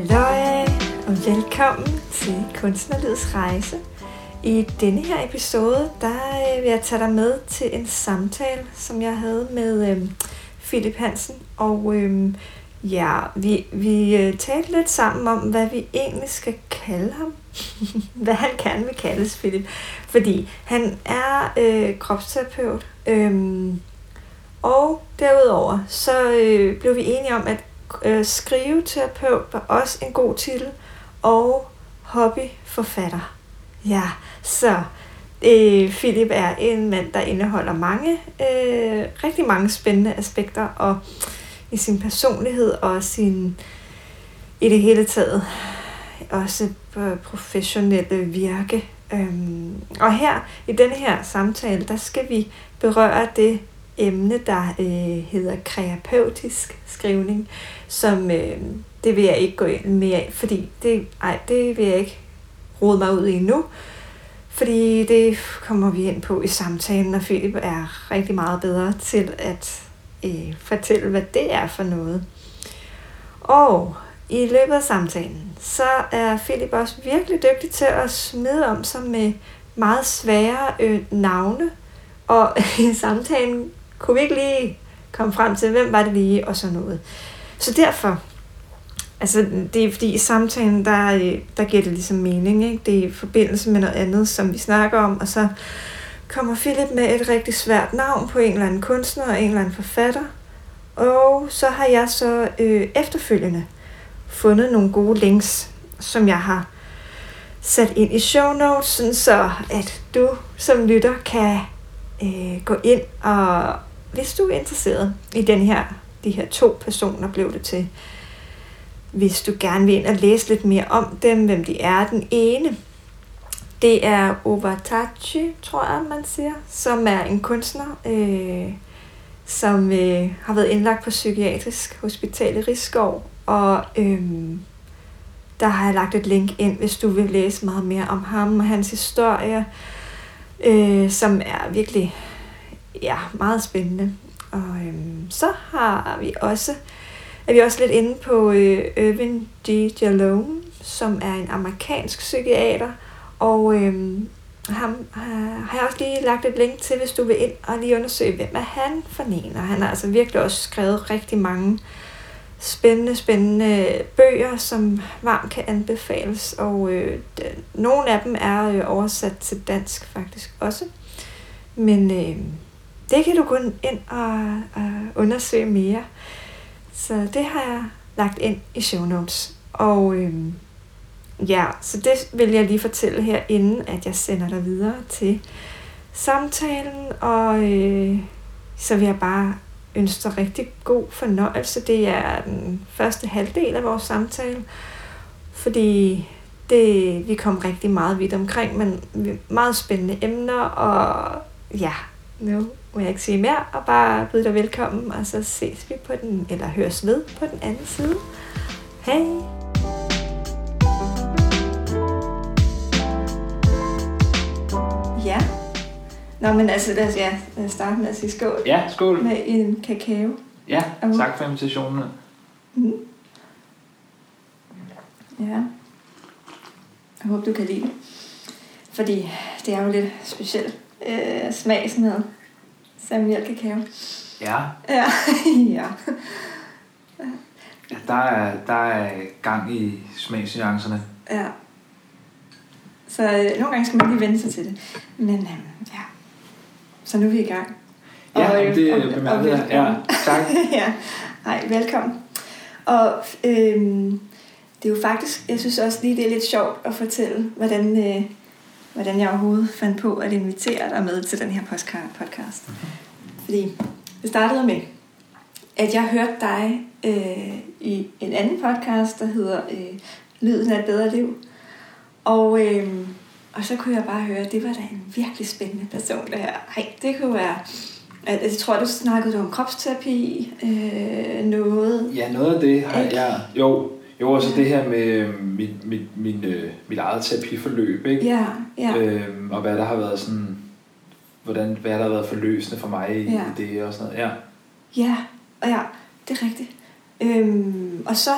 Halløj og velkommen til Kunstnerlivets Rejse. I denne her episode, der øh, vil jeg tage dig med til en samtale, som jeg havde med øh, Philip Hansen. Og øh, ja, vi, vi øh, talte lidt sammen om, hvad vi egentlig skal kalde ham. hvad han kan vil kaldes, Philip. Fordi han er øh, kropsterapeut. Øh, og derudover, så øh, blev vi enige om, at øh, skriveterapeut var også en god titel, og hobbyforfatter. Ja, så øh, Philip er en mand, der indeholder mange, øh, rigtig mange spændende aspekter, og i sin personlighed og sin, i det hele taget, også professionelle virke. Øhm, og her, i denne her samtale, der skal vi berøre det emne, der øh, hedder kreapeutisk skrivning, som øh, det vil jeg ikke gå ind mere af, fordi det, ej, det vil jeg ikke rode mig ud i nu, fordi det kommer vi ind på i samtalen, og Philip er rigtig meget bedre til at øh, fortælle, hvad det er for noget. Og i løbet af samtalen, så er Philip også virkelig dygtig til at smide om sig med meget svære øh, navne, og i samtalen kunne vi ikke lige komme frem til, hvem var det lige, og sådan noget. Så derfor, altså det er fordi i samtalen, der, der giver det ligesom mening, ikke? det er i forbindelse med noget andet, som vi snakker om, og så kommer Philip med et rigtig svært navn på en eller anden kunstner og en eller anden forfatter, og så har jeg så øh, efterfølgende fundet nogle gode links, som jeg har sat ind i show notes, så at du som lytter kan øh, gå ind og hvis du er interesseret i den her, de her to personer blev det til, hvis du gerne vil ind og læse lidt mere om dem, hvem de er. Den ene, det er Ovatachi, tror jeg, man siger, som er en kunstner, øh, som øh, har været indlagt på Psykiatrisk Hospital i Rigskov, og øh, der har jeg lagt et link ind, hvis du vil læse meget mere om ham og hans historie, øh, som er virkelig ja, meget spændende. Og øhm, så har vi også, er vi også lidt inde på øh, Irvin G. Jalome, som er en amerikansk psykiater, og øhm, ham øh, har jeg også lige lagt et link til, hvis du vil ind og lige undersøge, hvem er han for en. Og han har altså virkelig også skrevet rigtig mange spændende, spændende bøger, som varmt kan anbefales. Og øh, nogle af dem er øh, oversat til dansk faktisk også. Men øh, det kan du gå ind og, og undersøge mere. Så det har jeg lagt ind i show notes. Og øhm, ja, så det vil jeg lige fortælle her, inden at jeg sender dig videre til samtalen. Og øh, så vil jeg bare ønske dig rigtig god fornøjelse. Det er den første halvdel af vores samtale, fordi det, vi kom rigtig meget vidt omkring, men meget spændende emner, og ja, nu må jeg ikke sige mere, og bare byde dig velkommen, og så ses vi på den, eller høres ved på den anden side. Hej! Ja. Nå, men altså, lad os, ja, lad os starte med at sige skål. Ja, skål. Med en kakao. Ja, tak for invitationen. Mm. Ja. Jeg håber, du kan lide det. Fordi det er jo lidt specielt øh, smag sådan noget. Samuel kakao. Ja. Ja. ja. ja der, er, der er gang i smagsnuancerne. Ja. Så øh, nogle gange skal man lige vende sig til det. Men øh, ja. Så nu er vi i gang. Ja, og, øh, det er bemærket. Ja, tak. ja. Hej, velkommen. Og øh, det er jo faktisk, jeg synes også lige, det er lidt sjovt at fortælle, hvordan, øh, hvordan jeg overhovedet fandt på at invitere dig med til den her podcast. Mm-hmm. Fordi det startede med, at jeg hørte dig øh, i en anden podcast, der hedder øh, Lyden af et bedre liv. Og, øh, og så kunne jeg bare høre, at det var da en virkelig spændende person, det her. Ej, det kunne være... at Jeg tror, du snakkede om kropsterapi, øh, noget... Ja, noget af det har ikke? jeg... Jo, jo, også ja. det her med mit, mit, min, øh, mit eget terapiforløb, ikke? Ja, ja. Øhm, og hvad der har været sådan hvordan, hvad der har været forløsende for mig i, ja. i det og sådan noget. Ja. Ja, og ja, det er rigtigt. Øhm, og så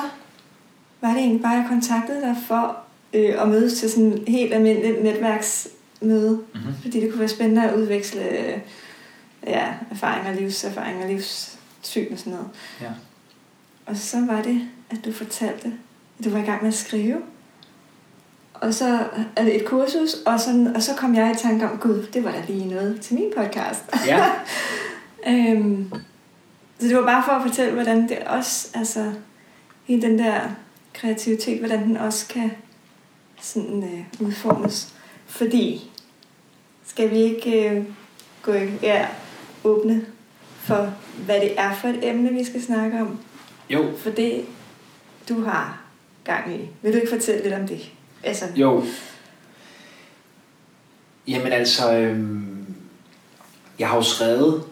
var det egentlig bare, jeg kontaktede dig for øh, at mødes til sådan helt almindeligt netværksmøde, Mm-hmm. fordi det kunne være spændende at udveksle øh, ja, erfaringer, livserfaringer, livssyn og sådan noget. Ja. Og så var det, at du fortalte, at du var i gang med at skrive. Og så er det et kursus, og så, og så kom jeg i tanke om, gud, det var da lige noget til min podcast. Ja. øhm, så det var bare for at fortælle, hvordan det også, altså, hele den der kreativitet, hvordan den også kan sådan øh, udformes. Fordi, skal vi ikke øh, gå i, ja, åbne for, hvad det er for et emne, vi skal snakke om? Jo, For det, du har gang i. Vil du ikke fortælle lidt om det? Altså, Jo. Jamen altså, øhm, jeg har jo skrevet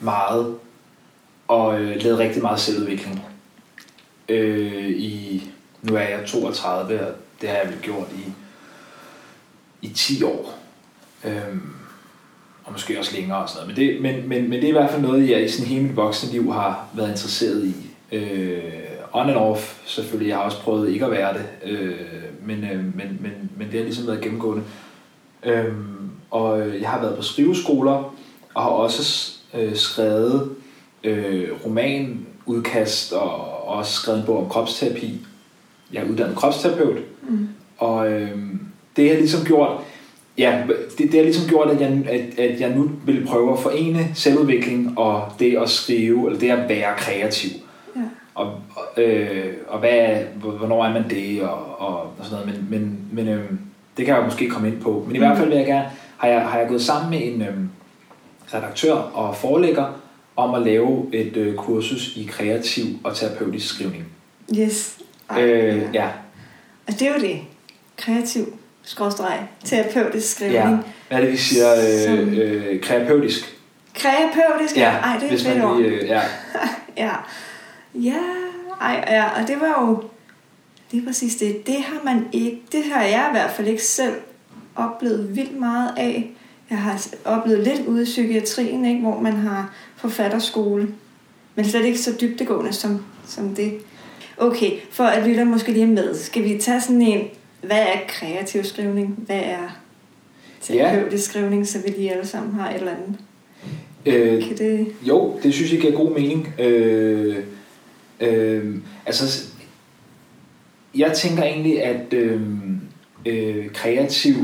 meget og øh, lavet rigtig meget selvudvikling. Øh, i, nu er jeg 32, og det har jeg vel gjort i, i 10 år. Øhm, og måske også længere og sådan noget. Men det, men, men, men det er i hvert fald noget, jeg i sådan hele mit voksne liv har været interesseret i. Øh, on and off selvfølgelig. Jeg har også prøvet ikke at være det. Øh, men, øh, men, men, men det har ligesom været gennemgående. Øh, og jeg har været på skriveskoler og har også øh, skrevet øh, romanudkast og også skrevet en bog om kropsterapi. Jeg er uddannet kropsterapeut. mm, Og øh, det har ligesom gjort, ja, det, det har ligesom gjort, at jeg, at, at jeg nu vil prøve at forene selvudvikling og det at skrive, eller det at være kreativ. ja. Og, og, øh, og hvad, er- hvornår er man det, og, og, og sådan noget. Men, men, men øh, det kan jeg jo måske komme ind på. Men i hvert fald vil jeg gerne, har jeg, har jeg gået sammen med en øh, redaktør og forlægger om at lave et øh, kursus i kreativ og terapeutisk skrivning. Yes. Ej, Øh, ja, Altså, det er jo det. Kreativ, skråstreg, terapeutisk skrivning. ja. Hvad er det, vi siger? Øh, øh, kreapeutisk. Kreapeutisk, Ja, ej, det er et hvis fedt man lige, øh, ja. Ja. Ja, ej, ja, og det var jo det er præcis det. Det har man ikke, det har jeg i hvert fald ikke selv oplevet vildt meget af. Jeg har oplevet lidt ude i psykiatrien, ikke, hvor man har forfatterskole, men slet ikke så dybdegående som, som det. Okay, for at lytte måske lige med, skal vi tage sådan en, hvad er kreativ skrivning? Hvad er terapeutisk skrivning, så vi lige alle sammen har et eller andet? Øh, Kan det... Jo, det synes jeg giver god mening. Øh, øh, altså, jeg tænker egentlig, at øh, øh, kreativ,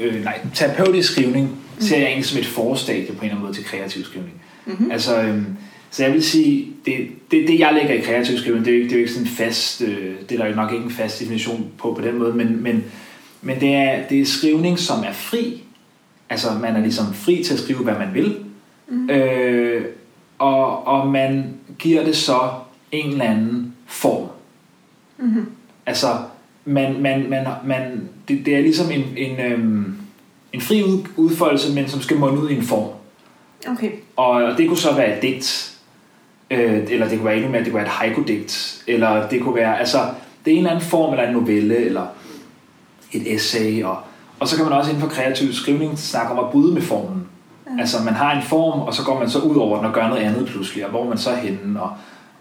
øh, nej, terapeutisk skrivning ser jeg egentlig som et forstadie på en eller anden måde til kreativ skrivning. Mm-hmm. Altså, øh, så jeg vil sige, det, det, det jeg lægger i kreativ skrivning, det er jo ikke, det er jo ikke sådan en fast, øh, det er der jo nok ikke en fast definition på på den måde, men, men, men det, er, det er skrivning, som er fri. Altså, man er ligesom fri til at skrive, hvad man vil. Mm. Øh, og, og man giver det så en eller anden form. Mm-hmm. Altså, man, man, man, man, det, det er ligesom en, en, øhm, en fri ud, udfoldelse, men som skal munde ud i en form. Okay. Og, og det kunne så være et digt, øh, eller det kunne være endnu mere, det kunne være et haiku-digt, eller det kunne være, altså, det er en eller anden form, eller en novelle, eller et essay, og, og så kan man også inden for kreativ skrivning snakke om at bryde med formen. Ja. Altså man har en form, og så går man så ud over den og gør noget andet pludselig, og hvor man så er henne, og,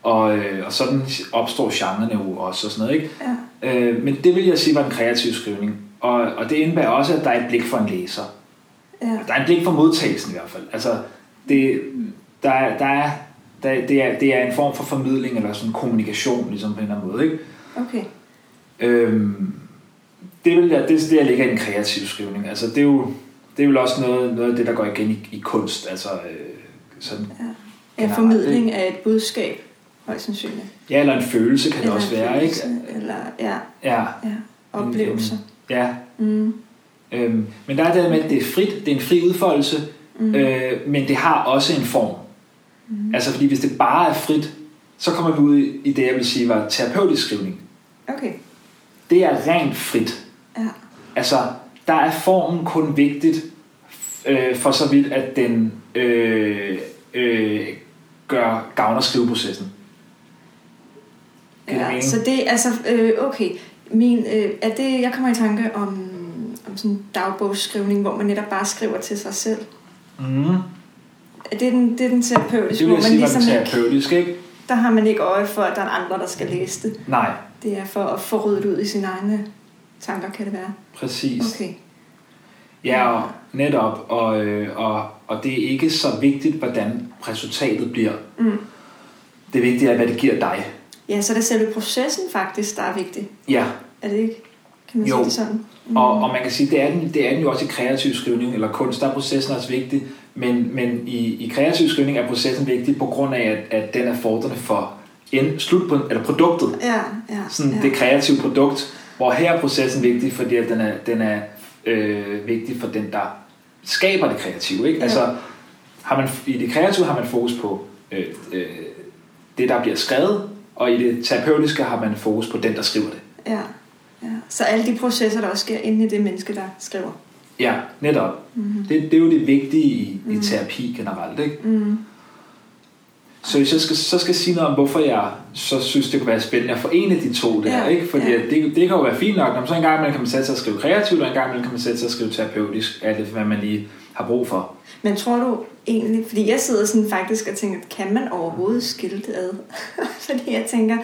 og, øh, og sådan opstår genrerne jo også og sådan noget, ikke? Ja. Øh, men det vil jeg sige var en kreativ skrivning. Og, og det indebærer også, at der er et blik for en læser. Ja. Der er et blik for modtagelsen i hvert fald. Altså, det, der, er, der er, der, det, er, det er en form for formidling eller sådan kommunikation, ligesom på en eller anden måde, ikke? Okay. Øhm, det, vil jeg, det det, jeg ligger i en kreativ skrivning. Altså, det er jo det er vel også noget, noget af det, der går igen i, i kunst. Altså, øh, sådan, Ja, Generelt, formidling af et budskab, højst sandsynligt. ja, eller en følelse kan det Eller også en være, ikke? følelse, Eller, ja, Ja, ja, oplevelser. ja. Mm. Øhm, men der er det med, at det er frit, det er en fri udfoldelse, Mm. øh, men det har også en form. Mm. Altså, fordi hvis det bare er frit, så kommer vi ud i, i det, jeg vil sige var terapeutisk skrivning. Okay, Det er rent frit. ja. Altså, der er formen kun vigtigt øh, for så vidt, at den øh, øh, gør gavner skriveprocessen. Giver det ja. mening? Så det altså, øh, okay, min, øh, er det, jeg kommer i tanke om, om sådan en dagbogsskrivning, hvor man netop bare skriver til sig selv. Mm. Er det den, det er den terapeutiske, Det vil hvor jeg man sige ligesom den ikke, terapeutisk, ikke? der har man ikke øje for, at der er andre, der skal læse det. Nej. det er for at få ryddet ud i sine egne tanker, kan det være? Præcis. Okay. Ja, og netop. Og, øh, og, og det er ikke så vigtigt, hvordan resultatet bliver. Mm. Det vigtige er, hvad det giver dig. Ja, så det er selve processen faktisk, der er vigtig. Ja, Er det ikke? Kan man Jo. sige det sådan? Mm. og, og man kan sige, det er, den, det er den jo også i kreativ skrivning, eller kunst, der er processen også vigtig, men, men i, i kreativ skrivning er processen vigtig på grund af, at, at den er fordrende for end, slut, eller produktet, Ja, ja. sådan ja. det kreative produkt, hvor her er processen vigtig, fordi at den er, den er øh, vigtig for den, der skaber det kreative. Ikke? Ja. Altså, har man, I det kreative har man fokus på øh, øh, det, der bliver skrevet, og i det terapeutiske har man fokus på den, der skriver det. Ja, ja. Så alle de processer, der også sker inde i det menneske, der skriver. Ja, netop. Mm-hmm. Det, det er jo det vigtige i, i Mhm. terapi generelt. Ikke? Mm. Så hvis jeg skal, så skal sige noget om, hvorfor jeg så synes, det kunne være spændende at forene de to der, Ja, ikke? Fordi ja. at det, det kan jo være fint nok, når så en gang imellem kan man sætte sig og skrive kreativt, og en gang imellem kan man sætte sig og skrive terapeutisk, alt det, hvad man lige har brug for. Men tror du egentlig, fordi jeg sidder sådan faktisk og tænker, kan man overhovedet skille det ad? fordi jeg tænker,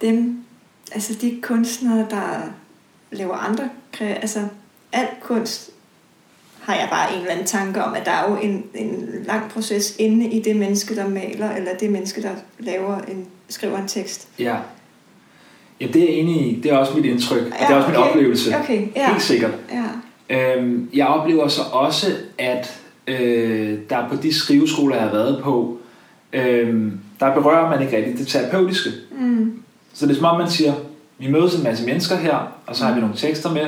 dem, altså de kunstnere, der laver andre, altså alt kunst, har jeg bare en eller anden tanke om, at der er jo en, en lang proces inde i det menneske, der maler, eller det menneske, der laver en, skriver en tekst. Ja. Ja, det er jeg enig i. Det er også mit indtryk, og det er også min okay. oplevelse. Okay, ja. Helt sikkert. Ja, Øhm, jeg oplever så også, at øh, der på de skriveskoler, jeg har været på, øh, der berører man ikke rigtig det terapeutiske. mm, Så det er som om, man siger, vi mødes en masse mennesker her, og så har vi nogle tekster med,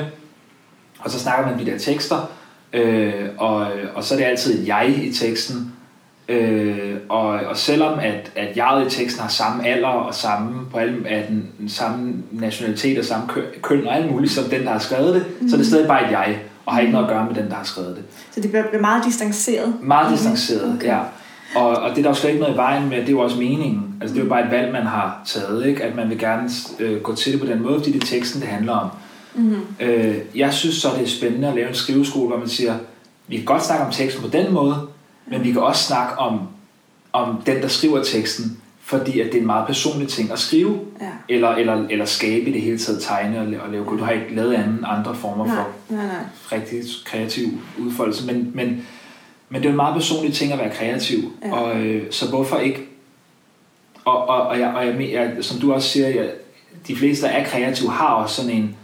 og så snakker man de der tekster, øh, og, og så er det altid et jeg i teksten. Øh, og, og selvom at, at jeg i teksten har samme alder og samme, på alle, at den, den samme nationalitet og samme køn, køn og alt muligt som den, der har skrevet det, mm. så er det stadig bare et jeg, og har ikke noget at gøre med den, der har skrevet det. så det bliver meget distanceret. Meget Mhm. distanceret, Okay. ja. Og, og det er der jo slet ikke noget i vejen med, det er jo også meningen. Altså det er jo bare et valg, man har taget, ikke? At man vil gerne øh, gå til det på den måde, fordi det er teksten, det handler om. Mm-hmm. Øh, jeg synes så, det er spændende at lave en skriveskole, hvor man siger, vi kan godt snakke om teksten på den måde, men vi kan også snakke om, om den, der skriver teksten, fordi at det er en meget personlig ting at skrive, Ja. eller, eller, eller skabe i det hele taget, tegne og, og lave. Du har ikke lavet anden, andre former Nej, for nej, nej. rigtig kreativ udfoldelse, men, men, men det er en meget personlig ting at være kreativ, Ja. og øh, så hvorfor ikke, og, og, og, jeg, og jeg, jeg, som du også siger, jeg, de fleste, der er kreative, har også sådan en,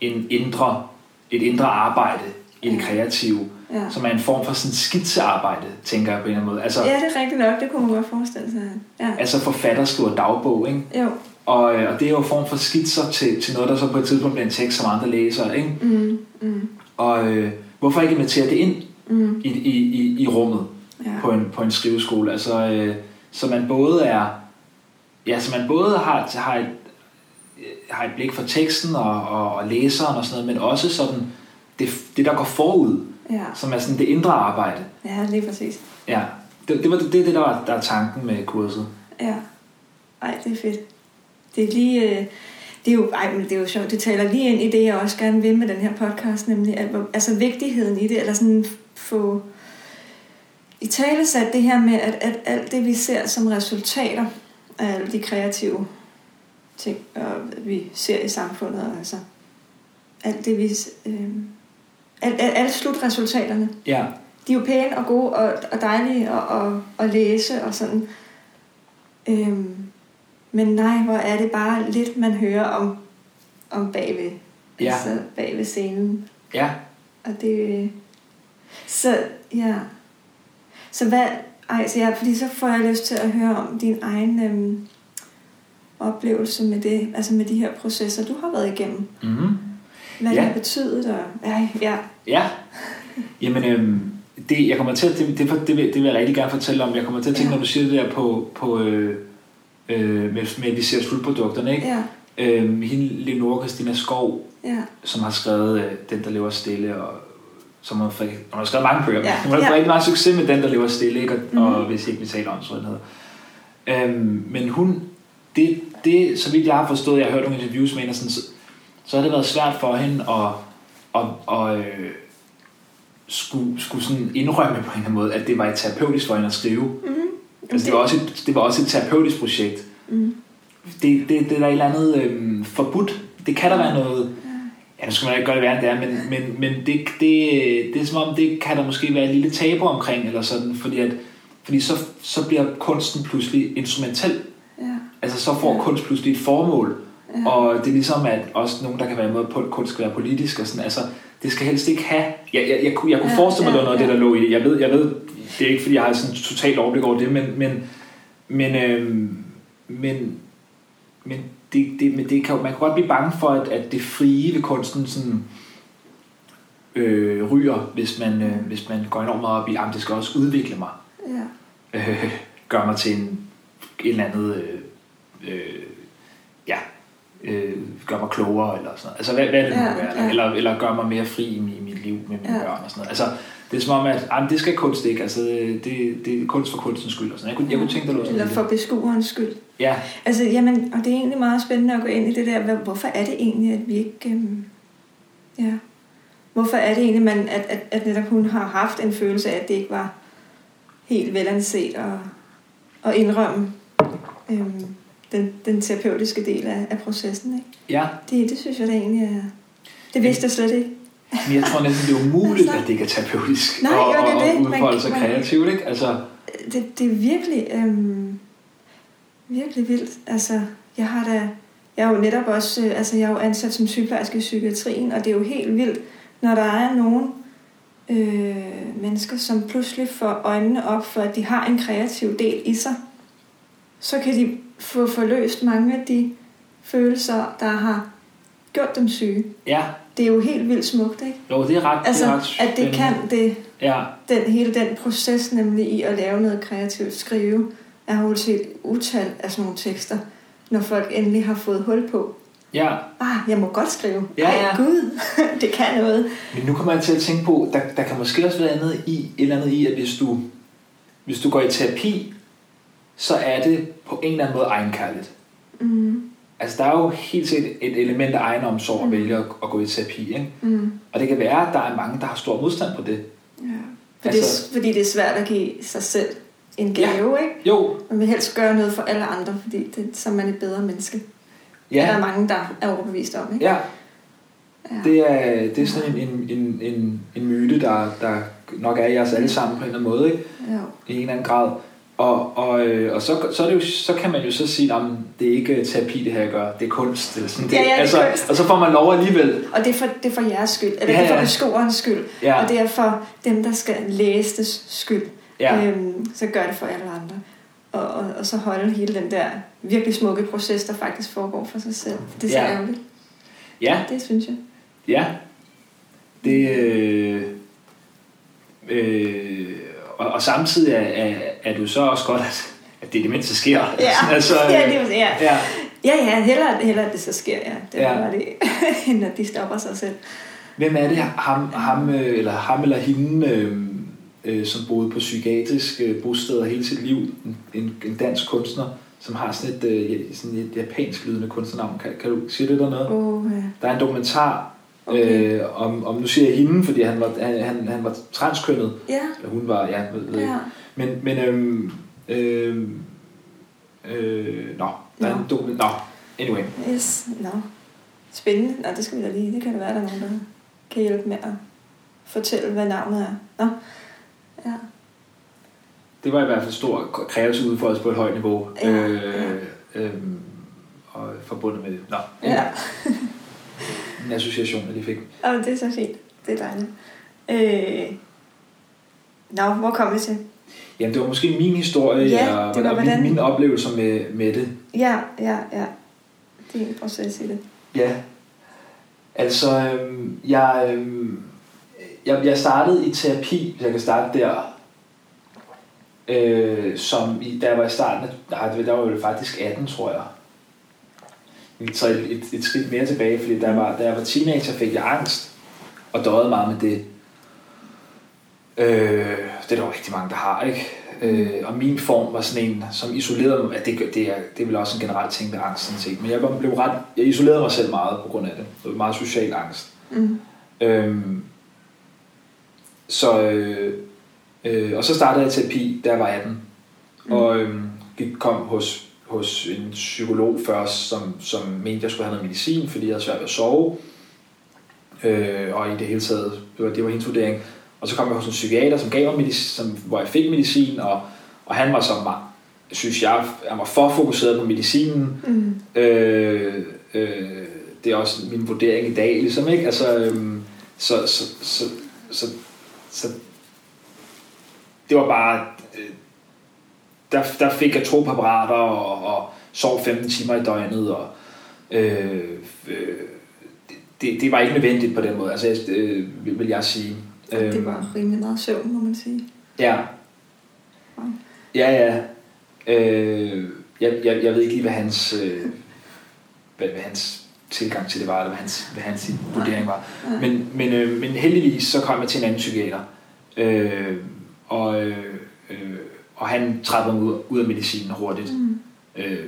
en indre, et indre arbejde i det kreative, Ja. som er en form for sådan skitsearbejde, tænker jeg på en eller anden måde. Altså, ja, det er rigtigt nok. Det kunne man godt forestille sig. Ja. altså forfatter skriver dagbog, ikke? Jo. Og, øh, og det er jo en form for skitser til, til noget, der så på et tidspunkt bliver en tekst, som andre læser, ikke? Mm, mm, Og øh, hvorfor ikke invitere det ind mm. i, i, i, i rummet? Ja. på en, på en skriveskole. Altså, øh, så man både er, ja, så man både har, har, et, har et blik for teksten og, og, og læseren og sådan noget, men også sådan det, det der går forud, Ja. som er sådan det indre arbejde. ja, lige præcis. Ja, det, det var det, det, der var der er tanken med kurset. Ja. Ej, det er fedt. Det er lige... Øh, det er jo, ej, men det er jo sjovt. Det taler lige ind i det, jeg også gerne vil med den her podcast, nemlig at, altså vigtigheden i det, eller sådan få i tale sat det her med, at, at alt det, vi ser som resultater af alle de kreative ting, og vi ser i samfundet, altså alt det, vi... Øh, alt, alle slutresultaterne, Ja, de er jo pæne og gode og, og dejlige at, at, at læse og sådan. Øhm, men nej, hvor er det bare lidt, man hører om, om bagved, Ja. altså bagved scenen. ja, Og det, så ja. Så hvad, ej, så ja, fordi så får jeg lyst til at høre om din egen øhm, oplevelse med det, altså med de her processer, du har været igennem. mm-hmm. Hvad Ja. det har betydet, og ja, ja, ja. Jamen, øhm, det, jeg kommer til at, det, det, det, vil, det vil jeg rigtig gerne fortælle om. Jeg kommer til at tænke, Ja. når du siger det der på, på øh, øh, med, med, at vi ser slutprodukterne, ikke? ja, Øhm, hende Leonora Christina Skov, ja, som har skrevet øh, Den, der lever stille, og som har, hun har skrevet mange bøger, Ja, hun har ja. rigtig meget succes med Den, der lever stille, ikke? Og, mm. Mhm. og hvis ikke vi taler om, så den hedder. Øhm, men hun, det, det, så vidt jeg har forstået, jeg har hørt nogle interviews med hende, sådan, så, har det været svært for hende at, at, at øh, skulle, skulle sådan indrømme på en eller anden måde, at det var et terapeutisk for hende at skrive. mm, Altså, det, var også et, det var også et terapeutisk projekt. mm, det, det, det er der et eller andet øhm, forbudt. Det kan der være noget... Ja, nu skal man ikke gøre det værre, end det er, men, men, men det, det, det er som om, det kan der måske være et lille tabu omkring, eller sådan, fordi, at, fordi så, så bliver kunsten pludselig instrumentel. Ja. Altså så får Ja. kunst pludselig et formål, Ja. og det er ligesom, at også nogen, der kan være med på, at kunst skal være politisk og sådan, altså, det skal helst ikke have... Jeg, jeg, jeg, kunne, jeg kunne Ja, forestille mig, ja, det noget af det, ja. der lå i det. Jeg ved, jeg ved, det er ikke, fordi jeg har sådan totalt overblik over det, men, men, men, øhm, men, men, det, det, men det kan, man kan godt blive bange for, at, at det frie ved kunsten sådan, øh, ryger, hvis man, øh, hvis man går enormt meget op i, at det skal også udvikle mig Ja. øh, gør mig til en, en eller andet, øh, øh, øh, gør mig klogere, eller sådan noget. Altså, hvad, hvad det nu Ja, være. ja. Eller, eller gør mig mere fri i, i mit liv med mine Ja. børn og sådan noget. Altså, det er som om, at ah, det skal kunst ikke. Altså, det, det er kunst for kunstens skyld. Og sådan. Jeg, kunne, jeg kunne tænke, lå sådan Eller for beskuerens skyld. Ja, Altså, jamen, og det er egentlig meget spændende at gå ind i det der, hvorfor er det egentlig, at vi ikke... Øhm, ja, hvorfor er det egentlig, man, at, at, at netop hun har haft en følelse af, at det ikke var helt velanset at, at indrømme øhm, den, den terapeutiske del af, af processen, ikke? ja. Det, det synes jeg da egentlig er... Det vidste jeg slet ikke. Men jeg tror næsten, det er umuligt, Altså. at det ikke er terapeutisk. Nej, og, jo, det er det. og udfolde sig kreativt, ikke? Altså, det, det er virkelig, øhm, virkelig vildt. Altså, jeg har da, jeg er jo netop også, øh, altså jeg er jo ansat som sygeplejerske i psykiatrien, og det er jo helt vildt, når der er nogen øh, mennesker, som pludselig får øjnene op for, at de har en kreativ del i sig, så kan de få forløst mange af de følelser, der har gjort dem syge. ja, Det er jo helt vildt smukt, ikke? jo, det er ret, Altså, det er ret at det kan det, Ja, den, hele den proces nemlig i at lave noget kreativt, skrive. Jeg har jo set utal af sådan nogle tekster, når folk endelig har fået hul på. ja. Ah, jeg må godt skrive. Ja, ja. Ej, Gud, det kan noget. Men nu kommer jeg til at tænke på, der, der kan måske også være andet i, et eller andet i, at hvis du, hvis du går i terapi, så er det på en eller anden måde egenkærligt. Mm, Altså der er jo helt sikkert et element af egenomsorg at Mm. vælge at, at gå i terapi. Ikke? mm, Og det kan være, at der er mange, der har stor modstand på det. ja. For altså, fordi det er svært at give sig selv en gave, ikke? Jo, Man vil helst gøre noget for alle andre, fordi det, så er man et bedre menneske. Ja. Der ja, er mange, der er overbevist om, ikke? ja Ja. det, er, det er sådan en, en, en, en, en myte, der, der nok er i os alle sammen på en eller anden måde. Ikke? Ja. i en eller anden grad. Og, og, øh, og så, så, er det jo, så kan man jo så sige, at det er ikke terapi, det her jeg gør, det er kunst. Eller sådan. Det, Ja, ja, det altså, kunst. Og så får man lov alligevel. Og det er, for, det er for jeres skyld, eller Ja, det er for beskuerens skyld, Ja, og det er for dem, der skal læse det skyld. ja, øhm, så gør det for alle andre. Og, og, og så holde hele den der virkelig smukke proces, der faktisk foregår for sig selv. Det er så Ja. ærgerligt. ja, Det synes jeg. ja. Det, øh, øh, og, og samtidig er, er, er det jo så også godt, at, at det i det mindste sker. Ja, altså, ja, det, ja. ja, ja, ja hellere, hellere at det så sker, ja. Det Ja. ja. det, end at de stopper sig selv. Hvem er det, ham, ham, øh, eller, ham eller hende, øh, øh, som boede på psykiatrisk øh, bosteder hele sit liv, en, en, en dansk kunstner, som har sådan et, øh, sådan et japansk lydende kunstnernavn. Kan, kan du sige det der noget? Oh, ja. Der er en dokumentar Okay. øh, om, om, nu siger jeg hende, fordi han var, han, han, han var transkønnet, Ja, eller hun var, ja, ved, ved, ja. Men, men øhm, øhm, øh, nå, der er en dokumentar, nå, anyway. Yes. Nå. Spændende. Nå, det skal vi da lige. Det kan da være, der er nogen, der kan hjælpe med at fortælle, hvad navnet er. Nå. Ja. Det var i hvert fald stor kreativ udfordring på et højt niveau. Ja, øh, ja. øhm, og forbundet med det. Nå, Ja. en association, jeg lige fik. Og det er så fint. Det er dejligt. Øh... Nå, hvor kom vi til? Jamen, det var måske min historie, Ja, og, det var hvordan- mine, mine oplevelser med, med det. Ja, ja, ja. Det er en proces i det. Ja, altså, øhm, jeg, øhm, jeg, jeg startede i terapi, hvis jeg kan starte der, øh, som i, da jeg var i starten, nej, der var jo faktisk 18, tror jeg. Vi tager et, et, et skridt mere tilbage, fordi da jeg, var, da jeg var teenager, fik jeg angst, og døjede meget med det. Øh, det er der jo rigtig mange, der har, ikke? Øh, og min form var sådan en, som isolerede mig, at det, det, er, det er vel også en generel ting med angst, sådan set. Men jeg blev ret, jeg isolerede mig selv meget på grund af det. Det var meget social angst. Mm. Øhm, så, øh, øh, og så startede jeg terapi, da jeg var 18. Mm. Og øhm, gik, kom hos, hos en psykolog først, som, som mente, jeg skulle have noget medicin, fordi jeg havde svært ved at sove. Øh, og i det hele taget, det var, det var hendes vurdering. Og så kom jeg hos en psykiater, som gav mig medicin, som, hvor jeg fik medicin, og, og han var så, synes jeg, han var for fokuseret på medicinen. Mm. Øh, øh, det er også min vurdering i dag, ligesom, ikke? Altså, øhm, så, så, så, så, så, det var bare, øh, der, der fik jeg to præparater og, og sov 15 timer i døgnet, og øh, øh, det, det var ikke nødvendigt på den måde, altså, øh, vil jeg sige. Det var rimelig meget søvn, må man sige. Ja. Ja, ja. Øh, jeg, jeg, jeg ved ikke lige, hvad hans, øh, hvad, hvad hans tilgang til det var, eller hvad hans, hvad hans vurdering var. Men, men, øh, men heldigvis så kom jeg til en anden psykiater, øh, og, øh, og han træder mig ud, ud af medicinen hurtigt. Mm. Øh,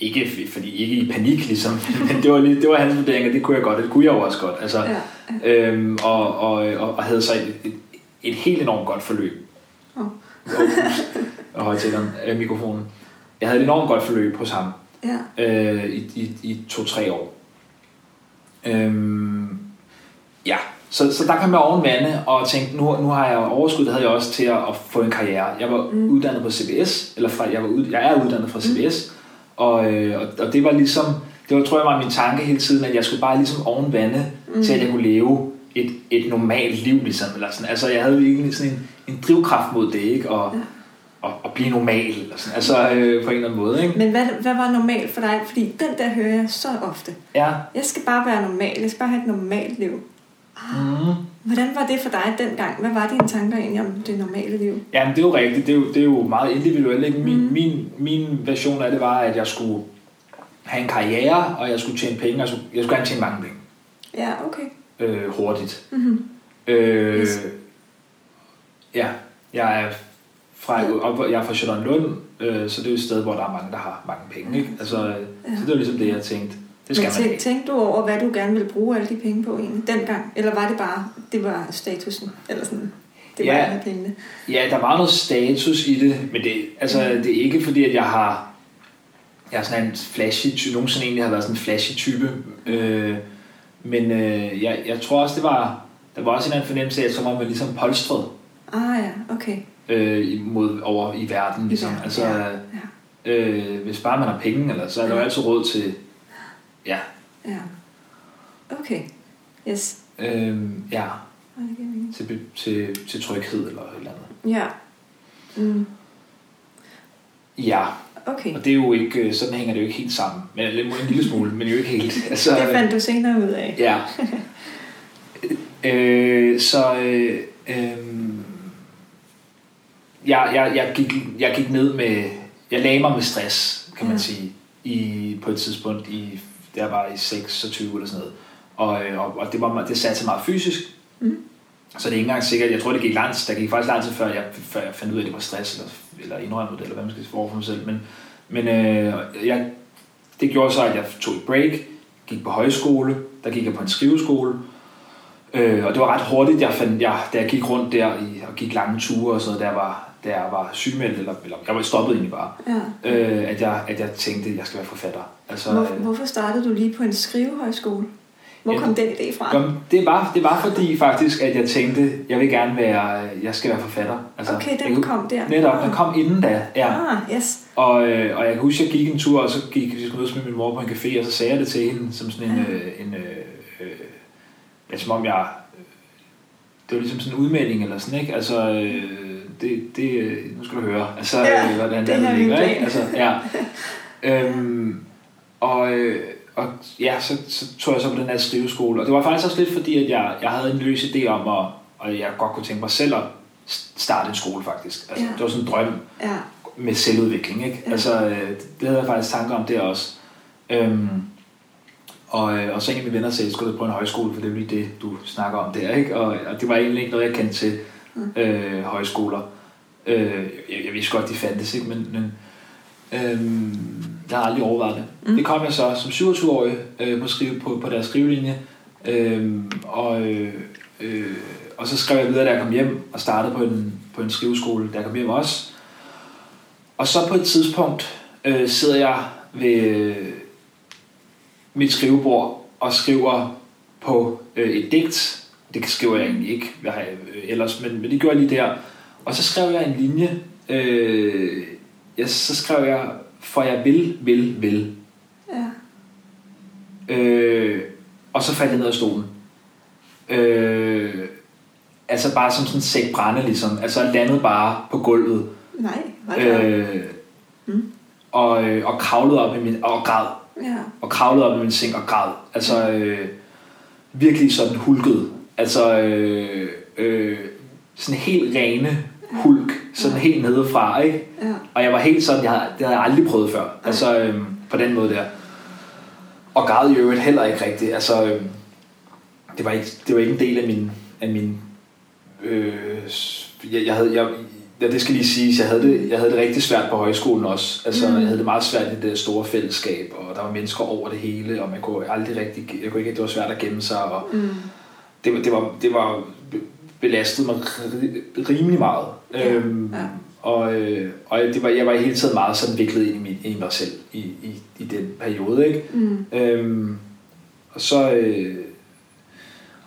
ikke, fordi, ikke i panik, ligesom, men det var, det var hans vurdering, og det kunne jeg godt, det kunne jeg også godt. Altså, ja. Øhm, og, og, og, og havde så et, et, et helt enormt godt forløb. Oh. og højtaleren, øh, mikrofonen. Jeg havde et enormt godt forløb hos ham ja. øh, i, i, i to-tre år. Øhm, ja, så, så der kan man oven vande og tænke, nu, nu har jeg overskud, det havde jeg også til at, at få en karriere. Jeg var mm. uddannet på CBS, eller fra, jeg, var ud, jeg er uddannet fra CBS, mm. og, øh, og, og det var ligesom, det var, tror jeg var min tanke hele tiden, at jeg skulle bare ligesom oven vande, mm. til at jeg kunne leve et, et normalt liv, ligesom. Eller sådan. Altså, jeg havde virkelig sådan en, en drivkraft mod det, ikke? Og, ja at, at blive normal, eller sådan, altså øh, på en eller anden måde. Ikke? Men hvad, hvad var normalt for dig? Fordi den der hører jeg så ofte. Ja. Jeg skal bare være normal, jeg skal bare have et normalt liv. Ah, mm. Hvordan var det for dig dengang? Hvad var dine tanker egentlig om det normale liv? Jamen det er jo rigtigt, det er jo, det er jo meget individuelt. Ikke? Min, mm. min, min version af det var, at jeg skulle have en karriere, og jeg skulle tjene penge, jeg skulle, jeg skulle gerne tjene mange penge. Ja, okay. Øh, hurtigt. Mm-hmm. Øh, yes. Ja, jeg er fra, op, jeg er fra Charlottenlund, øh, så det er et sted, hvor der er mange, der har mange penge. Ikke? Altså, ja. Så det var ligesom det, jeg tænkte. Det skal Men man tænkte du over, hvad du gerne ville bruge alle de penge på egentlig, dengang? Eller var det bare, det var statusen? Eller sådan, det var ja, pengene? Ja, der var noget status i det, men det, altså, mm. det er ikke fordi, at jeg har jeg er sådan en flashy type, nogensinde egentlig har været sådan en flashy type, øh, men øh, jeg, jeg tror også, det var, der var også en anden fornemmelse af, at så var man ligesom polstret. Ah ja, okay øh, mod, over i verden. Ligesom. Ja, altså, ja, ja. Øh, hvis bare man har penge, eller, så er der ja. jo altid råd til... Ja. Ja. Okay. Yes. Øhm, ja. Til, til, til tryghed eller et eller andet. Ja. Mm. Ja. Okay. Og det er jo ikke, øh, sådan hænger det jo ikke helt sammen. Men en lille smule, men jo ikke helt. Altså, det fandt du senere ud af. Ja. øh, så øh, øh, jeg, jeg, jeg, gik, jeg gik ned med, jeg lagde mig med stress, kan man ja. sige, i, på et tidspunkt, i, der var i 26 eller sådan noget. Og, øh, og, og det, var, det satte sig meget fysisk. Så det er ikke engang sikkert, jeg tror det gik langt, der gik faktisk lang tid før jeg, før jeg fandt ud af, at det var stress, eller, eller indrømmet det, eller hvad man skal for mig selv. Men, men øh, jeg, det gjorde så, at jeg tog et break, gik på højskole, der gik jeg på en skriveskole, øh, og det var ret hurtigt, jeg fandt, jeg, da jeg gik rundt der i, og gik lange ture og sådan noget, der var, jeg var sygemeldt, eller, eller jeg var stoppet egentlig bare, ja. øh, at, jeg, at jeg tænkte, at jeg skal være forfatter. Altså, Hvor, øh, hvorfor startede du lige på en skrivehøjskole? Hvor kom den idé fra? Jamen, det, var, det var fordi faktisk, at jeg tænkte, jeg vil gerne være, jeg skal være forfatter. Altså, okay, den jeg, kom der. Netop, den kom inden da. Ja. Ah, yes. Og, øh, og jeg kan huske, jeg gik en tur, og så gik jeg mødes med min mor på en café, og så sagde jeg det til hende som sådan en, ja. øh, en øh, øh, ja, som om jeg, det var ligesom sådan en udmelding eller sådan, ikke? Altså, øh, det, det, nu skal du høre, altså, ja, hvordan det, det ligger, ikke? Altså, ja. øhm, og, øh, og ja, så, så tog jeg så på den her skriveskole, og det var faktisk også lidt fordi, at jeg, jeg havde en løs idé om, at, og jeg godt kunne tænke mig selv at starte en skole faktisk. Altså, ja. Det var sådan en drøm ja. med selvudvikling, ikke? Ja. Altså, øh, det havde jeg faktisk tanker om der også. Øhm, og, øh, og så en af mine venner sagde, at jeg skulle på en højskole, for det er lige det, du snakker om der, ikke? Og, og det var egentlig ikke noget, jeg kendte til mm. øh, højskoler. Øh, jeg, jeg vidste godt, de fandtes, ikke? Men, men øh, jeg har aldrig overvejet det. Mm. Det kom jeg så som 27-årig øh, på, skrive, på, på deres skrivelinje. Øh, og, øh, og så skrev jeg videre, da jeg kom hjem og startede på en, på en skriveskole, da jeg kom hjem også. Og så på et tidspunkt, øh, sidder jeg ved mit skrivebord og skriver på øh, et digt. Det skriver jeg egentlig ikke hvad har jeg, øh, ellers, men, men det gør jeg lige der. Og så skrev jeg en linje. Øh, ja, så skrev jeg, for jeg vil, vil, vil. Ja. Øh, og så faldt jeg ned af stolen. Øh, altså bare som sådan en sæk brænde, ligesom. Altså landede bare på gulvet. Nej, op. Øh, Mm. og, øh, og kravlede op i min, og græd. Ja. Og kravlede op i min seng og græd. Altså øh, virkelig sådan hulket. Altså øh, øh, sådan helt rene hulk. Sådan helt nedefra, ikke? Ja. Og jeg var helt sådan, jeg havde, det havde jeg aldrig prøvet før. Altså øhm, på den måde der. Og græd i øvrigt heller ikke rigtigt. Altså, øhm, det, var ikke, det var ikke en del af min... Af min øh, jeg, jeg havde, jeg, ja, det skal lige siges, jeg havde, det, jeg havde det rigtig svært på højskolen også. Altså, Mm. jeg havde det meget svært i det store fællesskab, og der var mennesker over det hele, og man kunne aldrig rigtig... Jeg kunne ikke, det var svært at gemme sig, og Mm. det, det, var, det var belastet mig ri- rimelig meget. Ja, Øhm, ja. Og, øh, og det var, jeg var i hele tiden meget sådan viklet ind i, min, i mig selv i, i, i den periode. Ikke? Mm. Øhm, og så... Øh,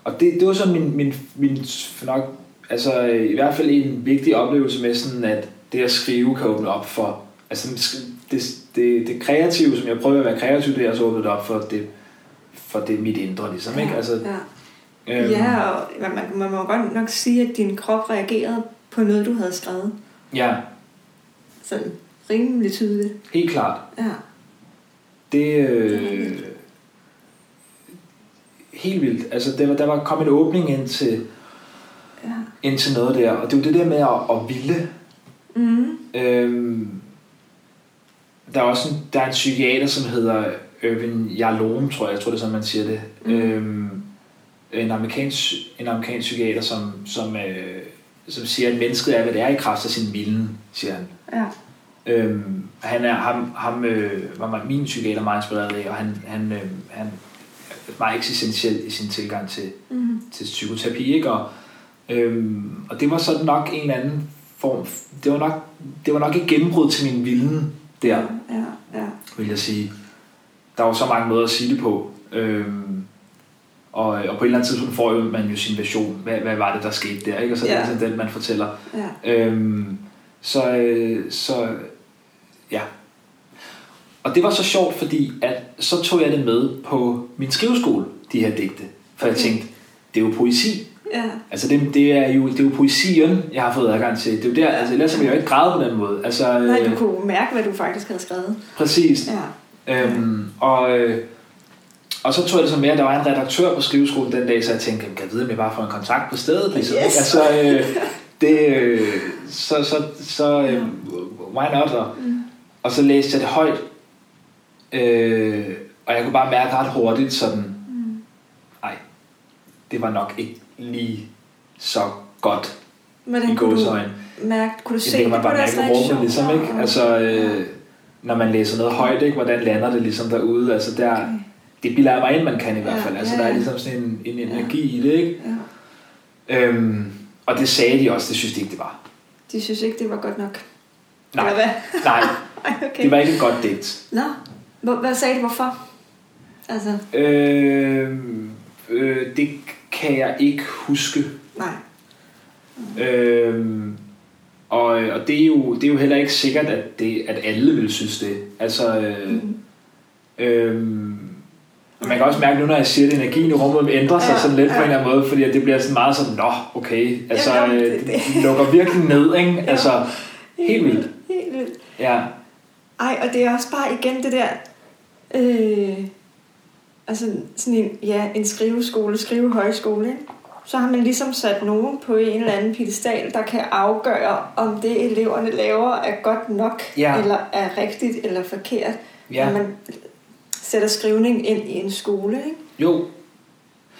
og det, det var så min, min, min nok, altså i hvert fald en vigtig oplevelse med sådan, at det at skrive kan åbne op for, altså det, det, det kreative, som jeg prøver at være kreativ, det er så åbnet op for det, for det mit indre, ligesom, ikke? Altså, ja. Øhm, ja, og man, man må godt nok sige, at din krop reagerede på noget, du havde skrevet. ja, Sådan rimelig tydeligt. helt klart. Ja. Det, Det er øh, vildt. helt vildt. Altså, der var, der var kom en åbning ind til, Ja. ind til noget der, og det var det der med at, at ville. Mm. Øhm, der er også en, der er en psykiater, som hedder Irvin Yalom, tror jeg, jeg tror det er sådan, man siger det. Mm. Øhm, en amerikansk, en amerikansk psykiater, som, som, øh, som siger, at mennesket er, hvad det er i kraft af sin vilden, siger han. Ja. Øhm, han er ham, ham øh, var min psykiater meget inspireret af, og han, han, øh, han er meget eksistentiel i sin tilgang til, Mm. til psykoterapi, ikke? Og, øhm, og det var sådan nok en eller anden form, det var nok, det var nok et gennembrud til min vilden der, Ja, ja. vil jeg sige. Der var så mange måder at sige det på. Øhm, og, og på et eller andet tidspunkt får jo man jo sin version. Hvad, hvad var det, der skete der? Ikke? Og så Ja. er det sådan den, man fortæller. ja. Øhm, så, øh, så ja. Og det var så sjovt, fordi at så tog jeg det med på min skriveskole, de her digte. For jeg Okay. tænkte, det er jo poesi. ja. Altså det, det, er jo, det er jo poesien, jeg har fået adgang til. Det er jo der, altså ellers ville jeg jo ikke græde på den måde. Altså, Nej, øh, du kunne mærke, hvad du faktisk havde skrevet. Præcis. Ja. Øhm, og, øh, og så tog jeg det så med, at der var en redaktør på skriveskolen den dag, så jeg tænkte, kan jeg vide, om jeg bare får en kontakt på stedet? Ligesom, Yes. Altså, øh, det, øh, så, så, så øh, why not? Og, Mm. og så læste jeg det højt, øh, og jeg kunne bare mærke ret hurtigt sådan, Mm. nej, det var nok ikke lige så godt i Hvordan kunne du mærke, kunne du se Det det på deres i rummet, ligesom, ikke? reaktioner? Altså, øh, når man læser noget højt, ikke? Hvordan lander det ligesom derude? Altså, der, Okay. Det bilder jeg mig ind, man kan i hvert Ja, fald. Altså, ja, der er ja. ligesom sådan en, en Ja. energi i det, ikke? Ja. Øhm, og det sagde de også, det synes de ikke, det var. De synes ikke, det var godt nok. Nej, Eller hvad? nej, Ej, okay. det var ikke et godt digt. Nå, Hvor, hvad sagde du, hvorfor? Altså, Øhm, øh, det kan jeg ikke huske. nej. Øhm, og, og det, er jo, det er jo heller ikke sikkert, at, det, at alle vil synes det. Altså, øh, Mm. Øhm, man kan også mærke nu, når jeg siger, at energien i rummet ændrer sig Ja, sådan lidt på ja. en eller anden måde, fordi at det bliver sådan meget sådan, nå, okay, altså, Jamen, øh, det- det, det- det lukker virkelig ned, ikke? Altså, helt vildt. Helt vildt. Ja, Ej, og det er også bare igen det der... Øh, altså sådan en, ja, en skriveskole, skrivehøjskole, ikke? Så har man ligesom sat nogen på en eller anden pedestal, der kan afgøre, om det eleverne laver er godt nok, Ja. eller er rigtigt eller forkert. ja, Når man sætter skrivning ind i en skole, ikke? jo,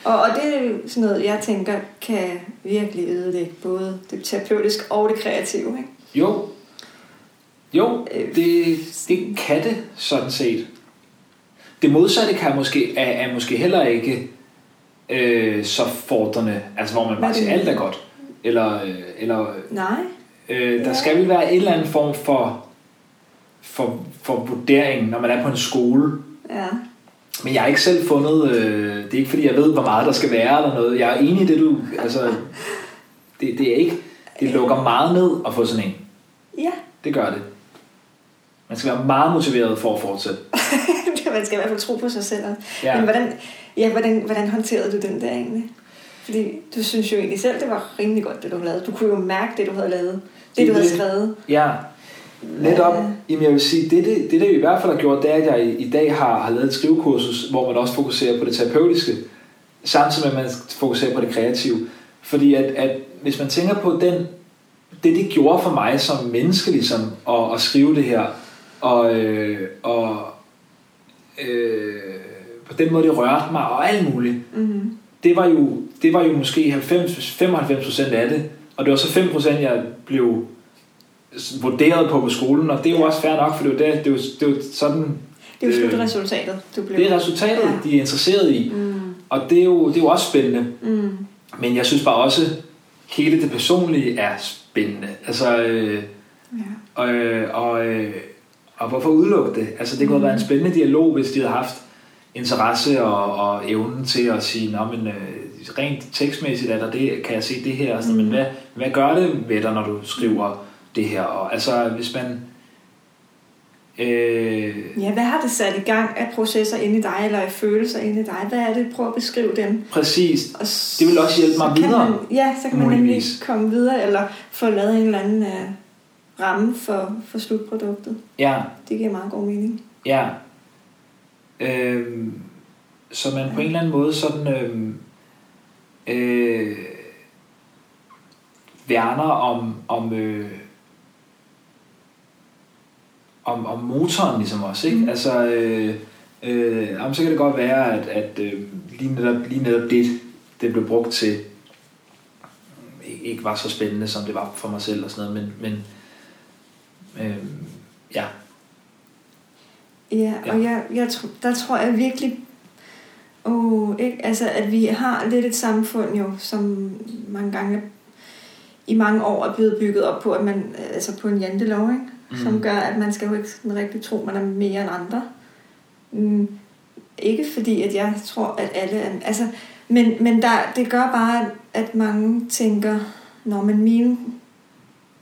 Og, og det er sådan noget, jeg tænker, kan virkelig ødelægge både det terapeutiske og det kreative, ikke? jo, jo, Øh, det, det kan det sådan set. Det modsatte kan måske, er, er måske heller ikke øh, så fordrende, altså hvor man bare er siger, alt er godt. Eller, øh, eller Nej. Øh, der Ja. skal vel være en eller anden form for for, for vurderingen, når man er på en skole. Ja. Men jeg har ikke selv fundet, øh, det er ikke fordi jeg ved, hvor meget der skal være eller noget. Jeg er enig i det, du, altså, det, det er ikke, det lukker meget ned at få sådan en. Ja, Det gør det. Man skal være meget motiveret for at fortsætte. man skal i hvert fald tro på sig selv. Ja. Men hvordan, ja, hvordan, hvordan håndterede du den der egentlig? Fordi du synes jo egentlig selv, det var rimelig godt, det du havde lavet. Du kunne jo mærke det, du havde lavet. Det, du havde skrevet. Ja, netop. Ja. Jamen jeg vil sige, det, det, det, det i hvert fald har gjort, det er, at jeg i, i dag har, har lavet et skrivekursus, hvor man også fokuserer på det terapeutiske, samtidig med, at man fokuserer på det kreative. Fordi at, at hvis man tænker på den, det, det gjorde for mig som menneske, ligesom, at, at skrive det her, og, øh, og øh, på den måde, det rørte mig, og alt muligt, Mm-hmm. det var jo, det var jo måske 90, 95% af det, og det var så 5% jeg blev vurderet på på skolen, og det er jo også fair nok, for det er jo, det, det er jo, det er jo sådan, Det er jo Øh, slutresultatet, du blev. det er resultatet, Ja. de er interesseret i, Mm. og det er jo, det er jo også spændende, Mm. men jeg synes bare også, hele det personlige er spændende, altså, øh, Ja. og, øh, og, øh, og hvorfor udelukke det? Altså, det kunne have været en Mm. spændende dialog, hvis de havde haft interesse og, og evnen til at sige, Nå, men, øh, rent tekstmæssigt er der det, kan jeg se det her, altså, Mm. men hvad, hvad gør det ved dig, når du skriver det her? Og, altså, hvis man... Øh, ja, hvad har det sat i gang af processer inde i dig, eller af følelser inde i dig? Hvad er det? Prøv at beskrive dem. præcis. Og s- Det vil også hjælpe mig videre, Man, ja, så kan man nemlig komme videre, eller få lavet en eller anden uh, ramme for, for slutproduktet. Ja, Det giver meget god mening. ja. Øh, så man på en eller anden måde sådan... Øh, øh, værner om, om, øh, om, om motoren ligesom også, ikke? Mm. Altså, øh, øh, jamen, så kan det godt være, at, at øh, lige, netop, lige netop det, det blev brugt til, øh, ikke, var så spændende, som det var for mig selv og sådan noget, men, men øh, ja, Ja, og jeg, jeg, tr- der tror jeg virkelig, oh, ikke? Altså, at vi har lidt et samfund jo, som mange gange i mange år er blevet bygget op på, at man, altså på en jantelov, ikke? Mm. som gør, at man skal jo ikke sådan rigtig tro, man er mere end andre. Mm, ikke fordi, at jeg tror, at alle er... Altså, men men der, det gør bare, at mange tænker, når men mine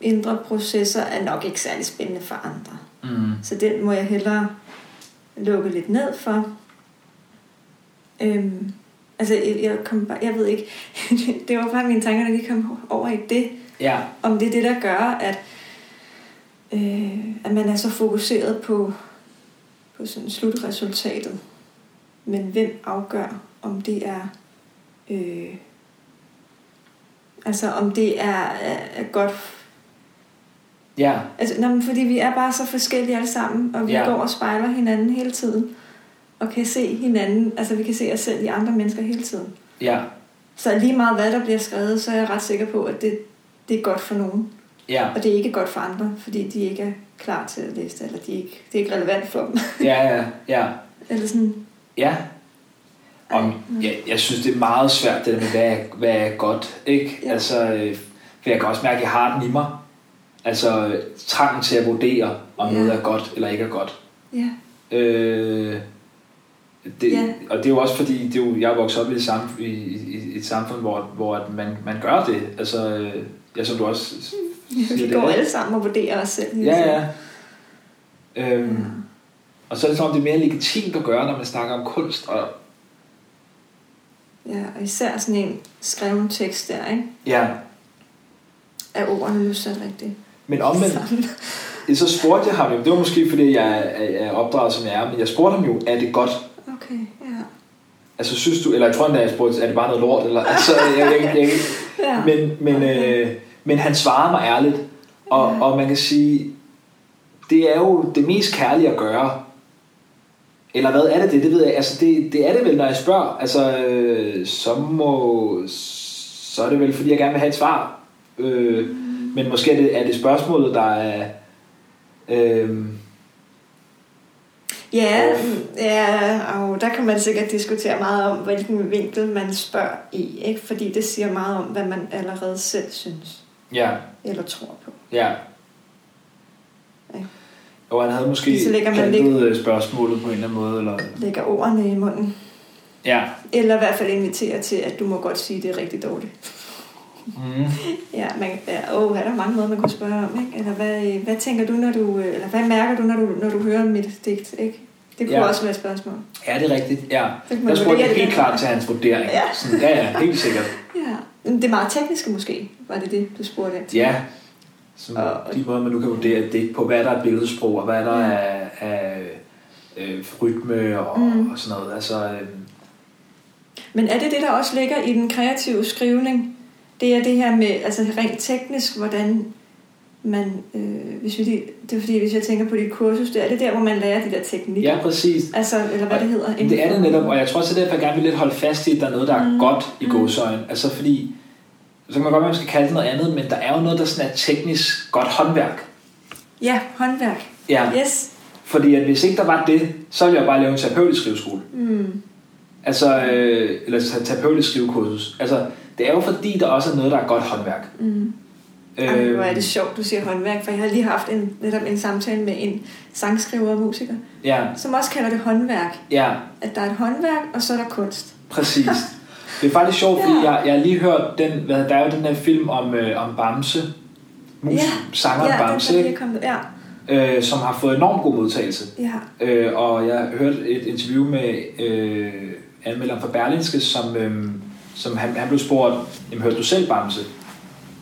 indre processer er nok ikke særlig spændende for andre. mm. Så den må jeg hellere lukke lidt ned for. Øhm, altså, jeg, jeg, kom bare, jeg ved ikke, det var bare mine tanker, der lige kom over i det, ja, om det er det, der gør, at, øh, at man er så fokuseret på, på sådan slutresultatet. Men hvem afgør, om det er... Øh, altså, om det er, er, er godt... ja, Altså, nå, men fordi vi er bare så forskellige alle sammen, og vi Ja. går og spejler hinanden hele tiden. Og kan se hinanden, altså vi kan se os selv i andre mennesker hele tiden. ja, Så lige meget hvad der bliver skrevet, så er jeg ret sikker på, at det, det er godt for nogen. Ja, Og det er ikke godt for andre, fordi de ikke er klar til at læse det, eller de ikke, det er ikke relevant for dem. ja, ja, ja, eller sådan, ja. Ej, jeg, jeg synes, det er meget svært, det der med, hvad er, hvad er godt, ikke? Ja. Altså, øh, for jeg kan også mærke, at jeg har den i mig. Altså, trangen til at vurdere, om Ja. noget er godt eller ikke er godt. ja, Øh, det, Ja. Og det er jo også fordi, det er jo, jeg er vokset op i et, samf- i, i, i et samfund, hvor, hvor at man, man gør det. Altså, øh, ja, som du også vi går alle sammen og vurderer os selv. Ja, ja. Øhm, Og så er det som om, det er mere legitimt at gøre, når man snakker om kunst. Og, Ja, og især sådan en skreven tekst der, ikke? ja, Er ordene nu sat rigtigt? men omvendt, Sammen. så spurgte jeg ham jo, det var måske fordi, jeg er, opdraget som jeg er, men jeg spurgte ham jo, er det godt? Okay, ja. Altså synes du, eller jeg tror endda, jeg spurgte, er det bare noget lort? Eller, altså, jeg, jeg, jeg, ja. men, men, Okay. øh, men han svarer mig ærligt, og, Ja. og man kan sige, det er jo det mest kærlige at gøre. Eller hvad er det det? Det ved jeg. Altså det, det er det vel, når jeg spørger. Altså, øh, så må... Så er det vel, fordi jeg gerne vil have et svar. Øh, men måske er det, er det spørgsmålet, der er... Øh, Ja, ja og der kan man sikkert diskutere meget om, hvilken vinkel man spørger i, ikke? Fordi det siger meget om, hvad man allerede selv synes ja, eller tror på. ja. Ja. Og han havde måske Så lægger man plantet øh, spørgsmålet på en eller anden måde. Eller... Lægger ordene i munden. Ja. Eller i hvert fald inviterer til, at du må godt sige, at det er rigtig dårligt. Mm. Ja, man, ja, åh, er der mange måder, man kunne spørge om, ikke? Eller hvad, øh, hvad tænker du, når du, øh, eller hvad mærker du, når du, når du hører mit digt, ikke? Det kunne Ja. også være et spørgsmål. Ja, det er rigtigt. Ja. Der spurgte jeg helt klart til hans vurdering. Ja. Sådan, ja, ja, helt sikkert. Ja. Men Det er meget tekniske måske, var det det, du spurgte ind til? Ja. Som Og- de måder, man nu kan vurdere et digt på, hvad er der af billedsprog, og hvad er der Ja. af, af øh, rytme og, Mm. og sådan noget. Altså, øh, Men er det det, der også ligger i den kreative skrivning? Det er det her med, altså rent teknisk, hvordan man, øh, hvis vi, det er fordi, hvis jeg tænker på dit kursus, det er det der, hvor man lærer de der teknikker? ja, præcis. Altså, eller hvad det hedder? Men det er det netop, og jeg tror også, det er derfor, jeg gerne vil lidt holde fast i, at der er noget, der er Mm. godt i Mm. gåsøjen. Altså fordi, så kan man godt være, man skal kalde det noget andet, men der er jo noget, der sådan er teknisk godt håndværk. Ja, håndværk. Ja, Yes. fordi at hvis ikke der var det, så ville jeg bare lave en terapeutisk skriveskole. Mm. Altså, øh, eller terapeutisk skrivekursus. Altså, det er jo fordi, der også er noget, der er godt håndværk. Mm. Øh, hvor er det sjovt, du siger håndværk, for jeg har lige haft en, netop en samtale med en sangskriver og musiker, ja, som også kalder det håndværk. ja, At der er et håndværk, og så er der kunst. præcis. Det er faktisk sjovt, fordi Ja. jeg, jeg har lige hørt den, hvad, der er jo den her film om, øh, om Bamse, mus, Ja. sangeren ja, Bamse, den er lige kommet. Ja, øh, som har fået enormt god modtagelse. ja. Øh, og jeg hørte et interview med øh, anmelderen fra Berlinske, som, øh, som han, han blev spurgt, jamen hørte du selv Bamse?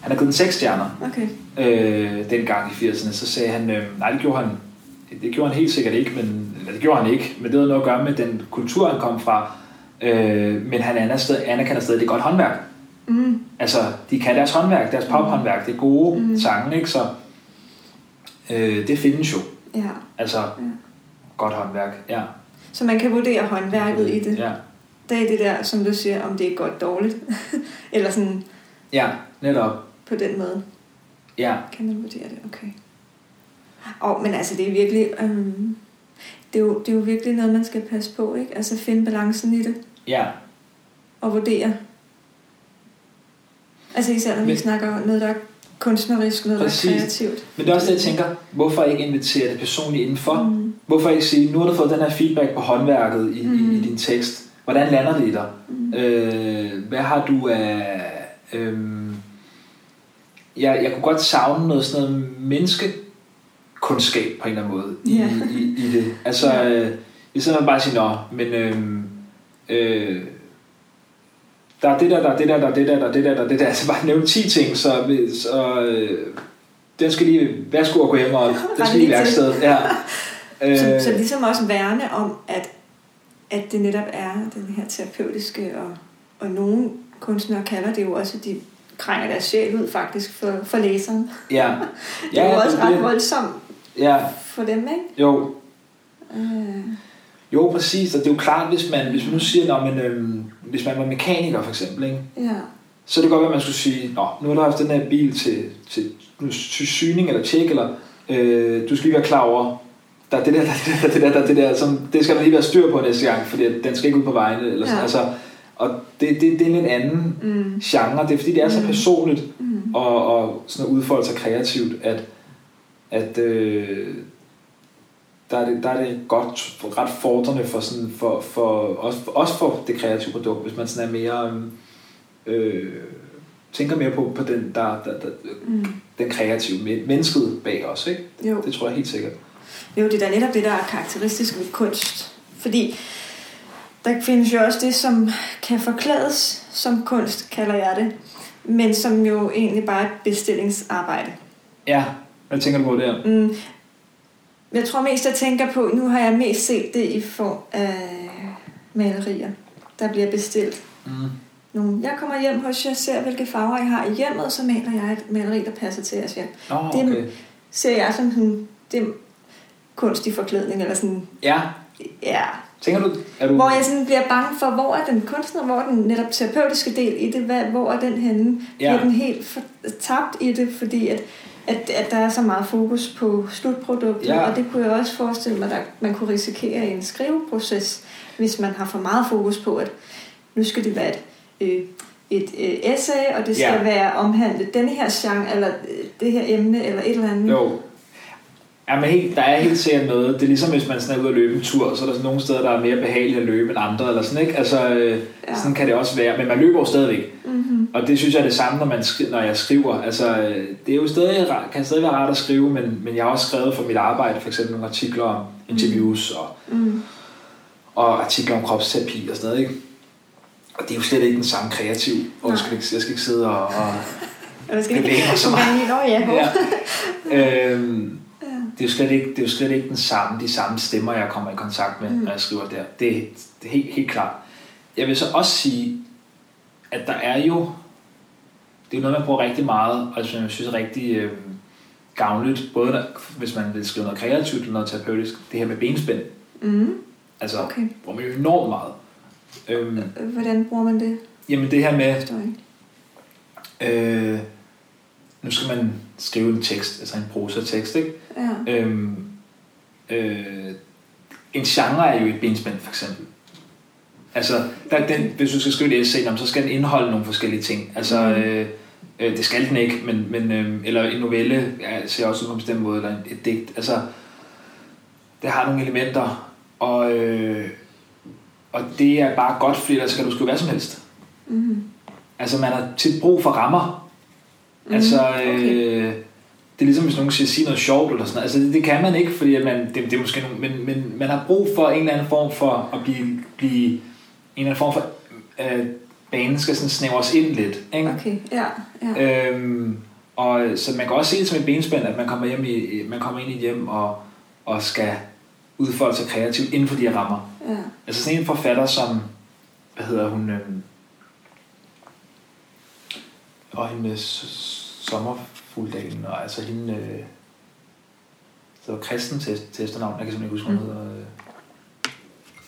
Han har givet den seks stjerner Okay. øh, dengang i 80'erne. Så sagde han, øh, nej det gjorde han, det gjorde han helt sikkert ikke, men, eller det gjorde han ikke, men det havde noget at gøre med den kultur, han kom fra. Øh, men han anerkender stadig, det er godt håndværk. Mm. Altså, de kan deres håndværk, deres pophåndværk, det er gode Mm. mm. sange, ikke? Så øh, det findes jo. Ja. Altså, godt håndværk, ja. Så man kan vurdere håndværket i det. Ja, Det er det der, som du siger, om det er godt dårligt. Eller sådan ja netop. på den måde. Ja, Kan man vurdere det? Okay. Og, men altså, det er virkelig... Øhm, det, er jo, det er jo virkelig noget, man skal passe på, ikke? Altså finde balancen i det ja, og vurdere. Altså især når vi Men- snakker om noget, der er kunstnerisk, noget, Præcis. der er kreativt. men det er også det, jeg tænker, hvorfor ikke invitere det personligt indenfor? Mm. Hvorfor ikke sige, nu har du fået den her feedback på håndværket i, mm. Mm. i, i din tekst. Hvordan lander det i dig? Mm. Øh, hvad har du af... Øh, jeg, jeg kunne godt savne noget sådan noget menneskekundskab på en eller anden måde i, Ja. i, i det. Altså, øh, i stedet for bare at sige, nå, men øh, øh, der er det der, der er det der, der er det der, der er det der, der er det der. Altså bare nævne 10 ting, så, så øh, den skal lige, værsgo at gå hjem, og den skal lige i værkstedet. Ja. Så, Øh, så ligesom også værne om, at, at det netop er den her terapeutiske, og, og nogle kunstnere kalder det jo også, at de krænger deres sjæl ud faktisk for, for læseren. ja. Det er jo også det- ret voldsomt Ja, for dem, ikke? jo, Øh, Jo, præcis, og det er jo klart, hvis man, hvis man nu siger, når man, øhm, hvis man var mekaniker for eksempel, ikke? ja. så er det godt, at man skulle sige, Nå, nu har du haft den her bil til, til, til syning eller tjek, eller øh, du skal lige være klar over, der er det der, der er det der, der er det der, der er det der, som, det skal der lige være styr på næste gang, fordi den skal ikke ud på vejene, eller sådan, Ja. altså, og det, det, det er en anden Mm. genre, det er fordi, det er så Mm. personligt, Mm. og, og sådan at udfolde sig kreativt, at, at øh, der, er det, der er det godt, ret fordrende for, sådan, for, for, også, også for det kreative produkt, hvis man sådan er mere, øh, tænker mere på, på den, der, der, der, Mm. den kreative, men- mennesket bag os, ikke? Jo. Det tror jeg helt sikkert. jo, det er da netop det, der er karakteristisk ved kunst. Fordi der findes jo også det, som kan forklædes som kunst, kalder jeg det. Men som jo egentlig bare er et bestillingsarbejde. Ja, hvad tænker du på der? Mm. Jeg tror mest, jeg tænker på, nu har jeg mest set det i form af malerier, der bliver bestilt. Mm. Nogle. Jeg kommer hjem hos jer, ser hvilke farver jeg har i hjemmet, så maler jeg et maleri, der passer til jeres hjem. Det- okay. Ser jeg som sådan, det er kunstig forklædning, eller sådan, Ja, ja. tænker du, er du... Hvor jeg sådan bliver bange for, hvor er den kunstner, hvor er den netop terapeutiske del i det, hvad, hvor er den henne? Ja. Bliver den helt for, tabt i det, fordi at, at, at der er så meget fokus på slutproduktet, Ja. og det kunne jeg også forestille mig, at man kunne risikere i en skriveproces, hvis man har for meget fokus på, at nu skal det være et, øh, et øh, essay, og det skal Ja. være omhandlet denne her genre, eller øh, det her emne, eller et eller andet. Jo. Ja, men helt, der er helt sikkert noget. Det er ligesom, hvis man sådan er ude at løbe en tur, så er der sådan nogle steder, der er mere behagelige at løbe end andre, eller sådan, ikke? Altså, øh, Ja. sådan kan det også være. Men man løber jo stadigvæk. Mm-hmm. Og det synes jeg er det samme, når, man skri- når jeg skriver. Altså, øh, det er jo stadig, kan stadig være rart at skrive, men, men jeg har også skrevet for mit arbejde, for eksempel nogle artikler om interviews og, Mm. og artikler om kropsterapi og sådan noget, ikke? Og det er jo slet ikke den samme kreativ. Og jeg skal ikke, jeg skal ikke sidde og, og der skal ikke så meget. Nå, ja. ja. øhm. Det, er jo slet ikke, det er jo slet ikke den samme, de samme stemmer, jeg kommer i kontakt med, Mm. når jeg skriver der. Det, det er helt, helt klart. Jeg vil så også sige, at der er jo, det er jo noget, man bruger rigtig meget, og som jeg synes er rigtig øh, gavnligt, både når, hvis man vil skrive noget kreativt eller noget terapeutisk, det her med benspænd. Mm. Altså, Okay. bruger man jo enormt meget. Øhm, Hvordan bruger man det? jamen det her med, øh, nu skal man skrive en tekst, altså en prosa-tekst, ikke? Ja. Øhm, øh, en genre er jo et benspænd, for eksempel. Altså, der, den, hvis du skal skrive et essay, så skal den indeholde nogle forskellige ting. Altså, Mm. øh, øh, det skal den ikke, men, men øh, eller en novelle ja, ser også ud på en bestemt måde, eller et, digt. Altså, det har nogle elementer, og, øh, og det er bare godt, fordi ellers kan du skrive hvad som helst. Mm. Altså, man har tit brug for rammer. Mm. Altså, okay. øh, det er ligesom, hvis nogen siger, sige noget sjovt eller sådan noget. Altså, det, det kan man ikke, fordi at man, det, det er måske nogle, men, men man har brug for en eller anden form for at blive, blive en eller anden form for, øh, banen skal sådan snævres ind lidt, ikke? Okay, ja. ja. Øhm, og så man kan også se det som et benspænd, at man kommer, hjem i, man kommer ind i et hjem og, og skal udfolde sig kreativt inden for de her rammer. ja. Altså sådan en forfatter som, hvad hedder hun, øhm, og hende med s- sommerfugldalen, og altså hende, øh, så kristen til, til efternavn, jeg kan simpelthen ikke huske, hvad hun hedder. øh.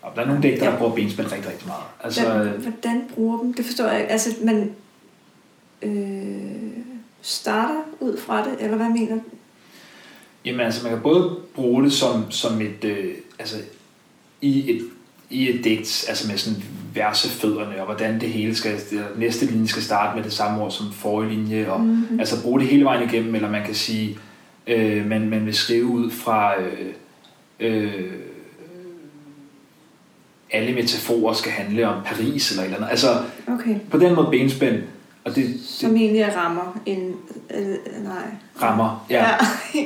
Og der er nogle digter, der Ja. bruger benspænd rigtig, rigtig meget. Altså, Hvordan, øh, hvordan bruger dem? Det forstår jeg ikke. Altså, man øh, starter ud fra det, eller hvad mener du? Jamen altså, man kan både bruge det som, som et, øh, altså, i et, i et digt, altså med sådan versefødderne, og hvordan det hele skal, det næste linje skal starte med det samme ord som forrige linje, og Mhm. altså bruge det hele vejen igennem, eller man kan sige, øh, man, man vil skrive ud fra, øh, øh, alle metaforer skal handle om Paris eller eller andet. Altså Okay. på den måde benspænd, og det, Som egentlig er rammer en... Øh, nej. det rammer. Ja,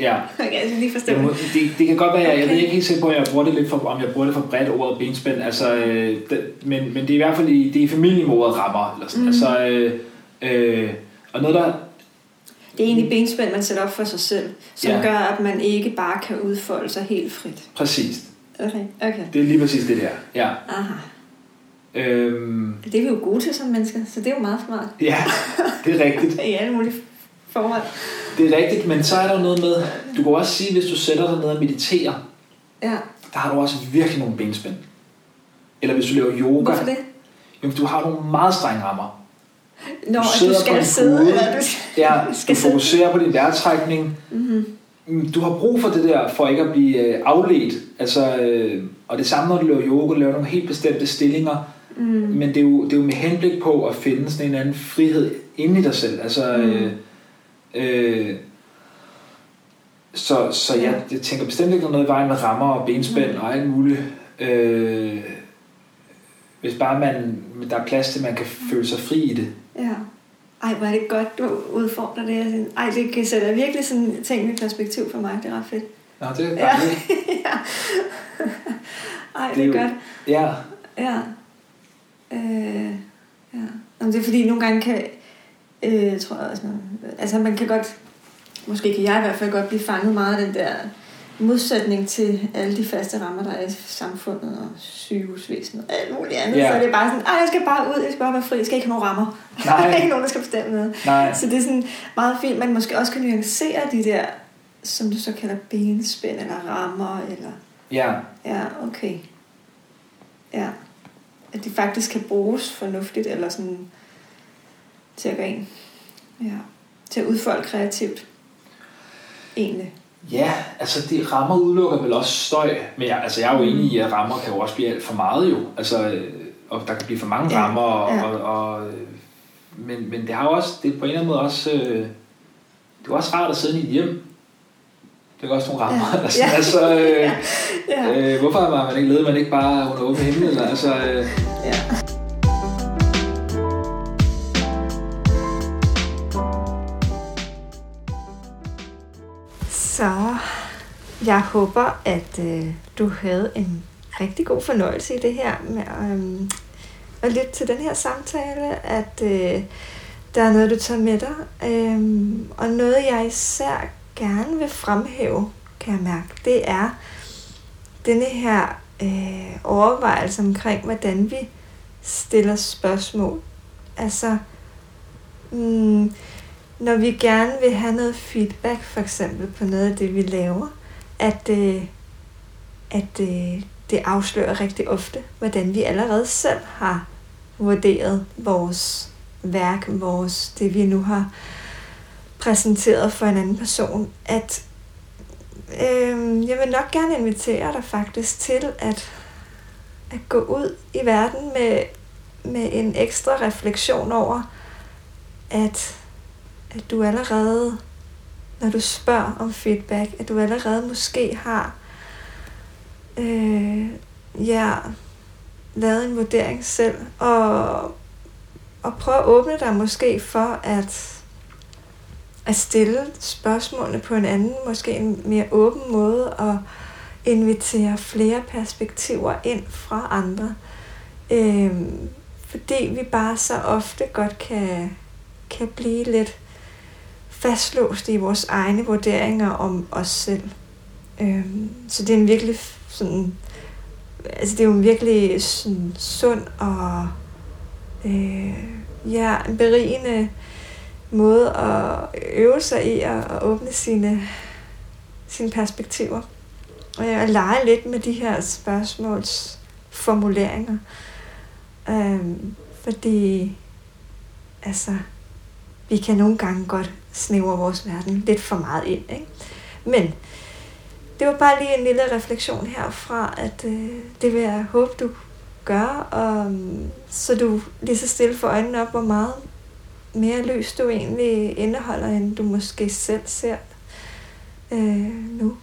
ja. okay, jeg lige forstå Det, det. det, det kan godt være, jeg, jeg Okay. ved ikke helt sikker på, at jeg bruger det lidt for, om jeg bruger det for bredt ordet benspænd, altså, øh, det, men, men det er i hvert fald i, det er i familien med ordet rammer, eller sådan. Mm. Altså, øh, øh, og noget der, Det er egentlig benspænd, man sætter op for sig selv, som Ja. gør, at man ikke bare kan udfolde sig helt frit. præcis, Okay, okay. det er lige præcis det der, ja. Aha. Øhm, Det er vi jo gode til som mennesker, så det er jo meget smart. ja, det er rigtigt. I alle mulige forhold. Det er rigtigt, men så er der jo noget med, du kan også sige, hvis du sætter dig ned og mediterer, Ja. der har du også virkelig nogle benspænd. Eller hvis du laver yoga, Hvorfor det? jamen, du har nogle meget strenge rammer. Når Du sidder du på skal sidde, eller du Ja, Skal du fokuserer på din vejrtrækning, mm-hmm. Mm, Du har brug for det der, for ikke at blive øh, afledt. Altså, øh, og det samme, når du laver yoga, du laver nogle helt bestemte stillinger. Mm. Men det er, jo, det er jo med henblik på at finde sådan en anden frihed inde i dig selv. Altså, Mm. øh, øh, så så Ja. jeg, jeg tænker bestemt ikke, er noget i vejen med rammer og benspænd Mm. og alt muligt. Øh, hvis bare man, der er plads til, at man kan føle sig fri i det. Ja. Ej, hvor er det godt, du udfordrer det. Jeg synes, Ej, det kan sætte virkelig sådan ting i perspektiv for mig. Det er ret fedt. Nå, det er Ja. dejligt. ja. Ej, Det det er er jo- godt. Ja, Ja. Øh, ja. Jamen, det er fordi, nogle gange kan, øh, tror jeg også, man, altså man kan godt, måske kan jeg i hvert fald godt blive fanget meget af den der modsætning til alle de faste rammer, der er i samfundet og sygehusvæsenet og alt muligt andet. Ja. Så det er bare sådan, ej, jeg skal bare ud, jeg skal bare være fri, jeg skal ikke have nogen rammer. Der er nej, ikke nogen, der skal bestemme noget. nej. Så det er sådan meget fint, man måske også kan nuancere de der, som du så kalder benspænd eller rammer, eller Ja, Ja, okay. Ja. At de faktisk kan bruges fornuftigt, eller sådan til at gøre en. Ja. Til at udfolde kreativt. Egentlig. Ja, altså det rammer udelukker vel også støj. Men jeg, altså jeg er jo enig i, at rammer kan jo også blive alt for meget jo. Altså, øh, og der kan blive for mange Ja, rammer. Og, ja. og, og, øh, men, men det har jo også, det er på en eller anden måde også, øh, det er jo også rart at sidde i et hjem. Det er også nogle rammer. Ja. Altså, ja. altså, øh, ja. øh, hvorfor har man ikke ledet, man ikke bare under åben himmel? Eller, altså, øh. ja. Så jeg håber, at øh, du havde en rigtig god fornøjelse i det her med øh, at lytte til den her samtale, at øh, der er noget, du tager med dig, øh, og noget, jeg især gerne vil fremhæve, kan jeg mærke, det er denne her øh, overvejelse omkring, hvordan vi stiller spørgsmål. Altså, mm, når vi gerne vil have noget feedback, for eksempel på noget af det, vi laver, at, øh, at øh, det afslører rigtig ofte, hvordan vi allerede selv har vurderet vores værk, vores, det vi nu har præsenteret for en anden person, at øh, jeg vil nok gerne invitere dig faktisk til at, at gå ud i verden med, med en ekstra refleksion over, at, at du allerede, når du spørger om feedback, at du allerede måske har øh, ja, lavet en vurdering selv, og, og prøve at åbne dig måske for at at stille spørgsmålene på en anden, måske en mere åben måde, og invitere flere perspektiver ind fra andre. Øhm, fordi vi bare så ofte godt kan, kan blive lidt fastlåst i vores egne vurderinger om os selv. Øhm, så det er en virkelig sådan, altså det er jo en virkelig sådan sund og øh, ja, en berigende måde at øve sig i at, at åbne sine, sine perspektiver. Og jeg lege lidt med de her spørgsmålsformuleringer. Øhm, fordi altså, vi kan nogle gange godt snævre vores verden lidt for meget ind. Ikke? Men det var bare lige en lille refleksion herfra, at øh, det vil jeg håbe, du gør, og, øhm, så du lige så stille for øjnene op, hvor meget mere løs du egentlig indeholder, end du måske selv ser øh, nu.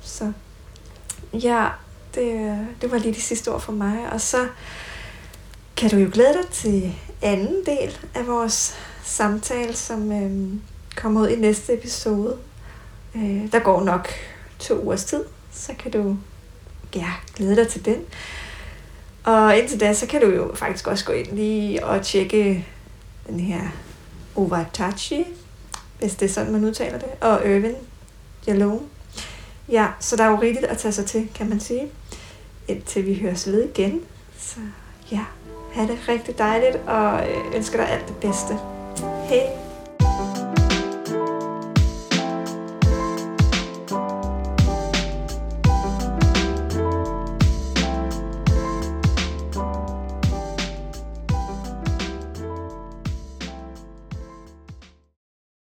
Så ja, det, det var lige de sidste ord for mig. Og så kan du jo glæde dig til anden del af vores samtale, som øh, kommer ud i næste episode. Øh, der går nok to ugers tid, så kan du ja, glæde dig til den. Og indtil da, så kan du jo faktisk også gå ind lige og tjekke den her Ovatachi, hvis det er sådan, man udtaler det, og Irvin Jalone. Ja, så der er jo rigtigt at tage sig til, kan man sige, indtil vi høres ved igen. Så ja, have det rigtig dejligt, og øh, ønsker dig alt det bedste. Hej!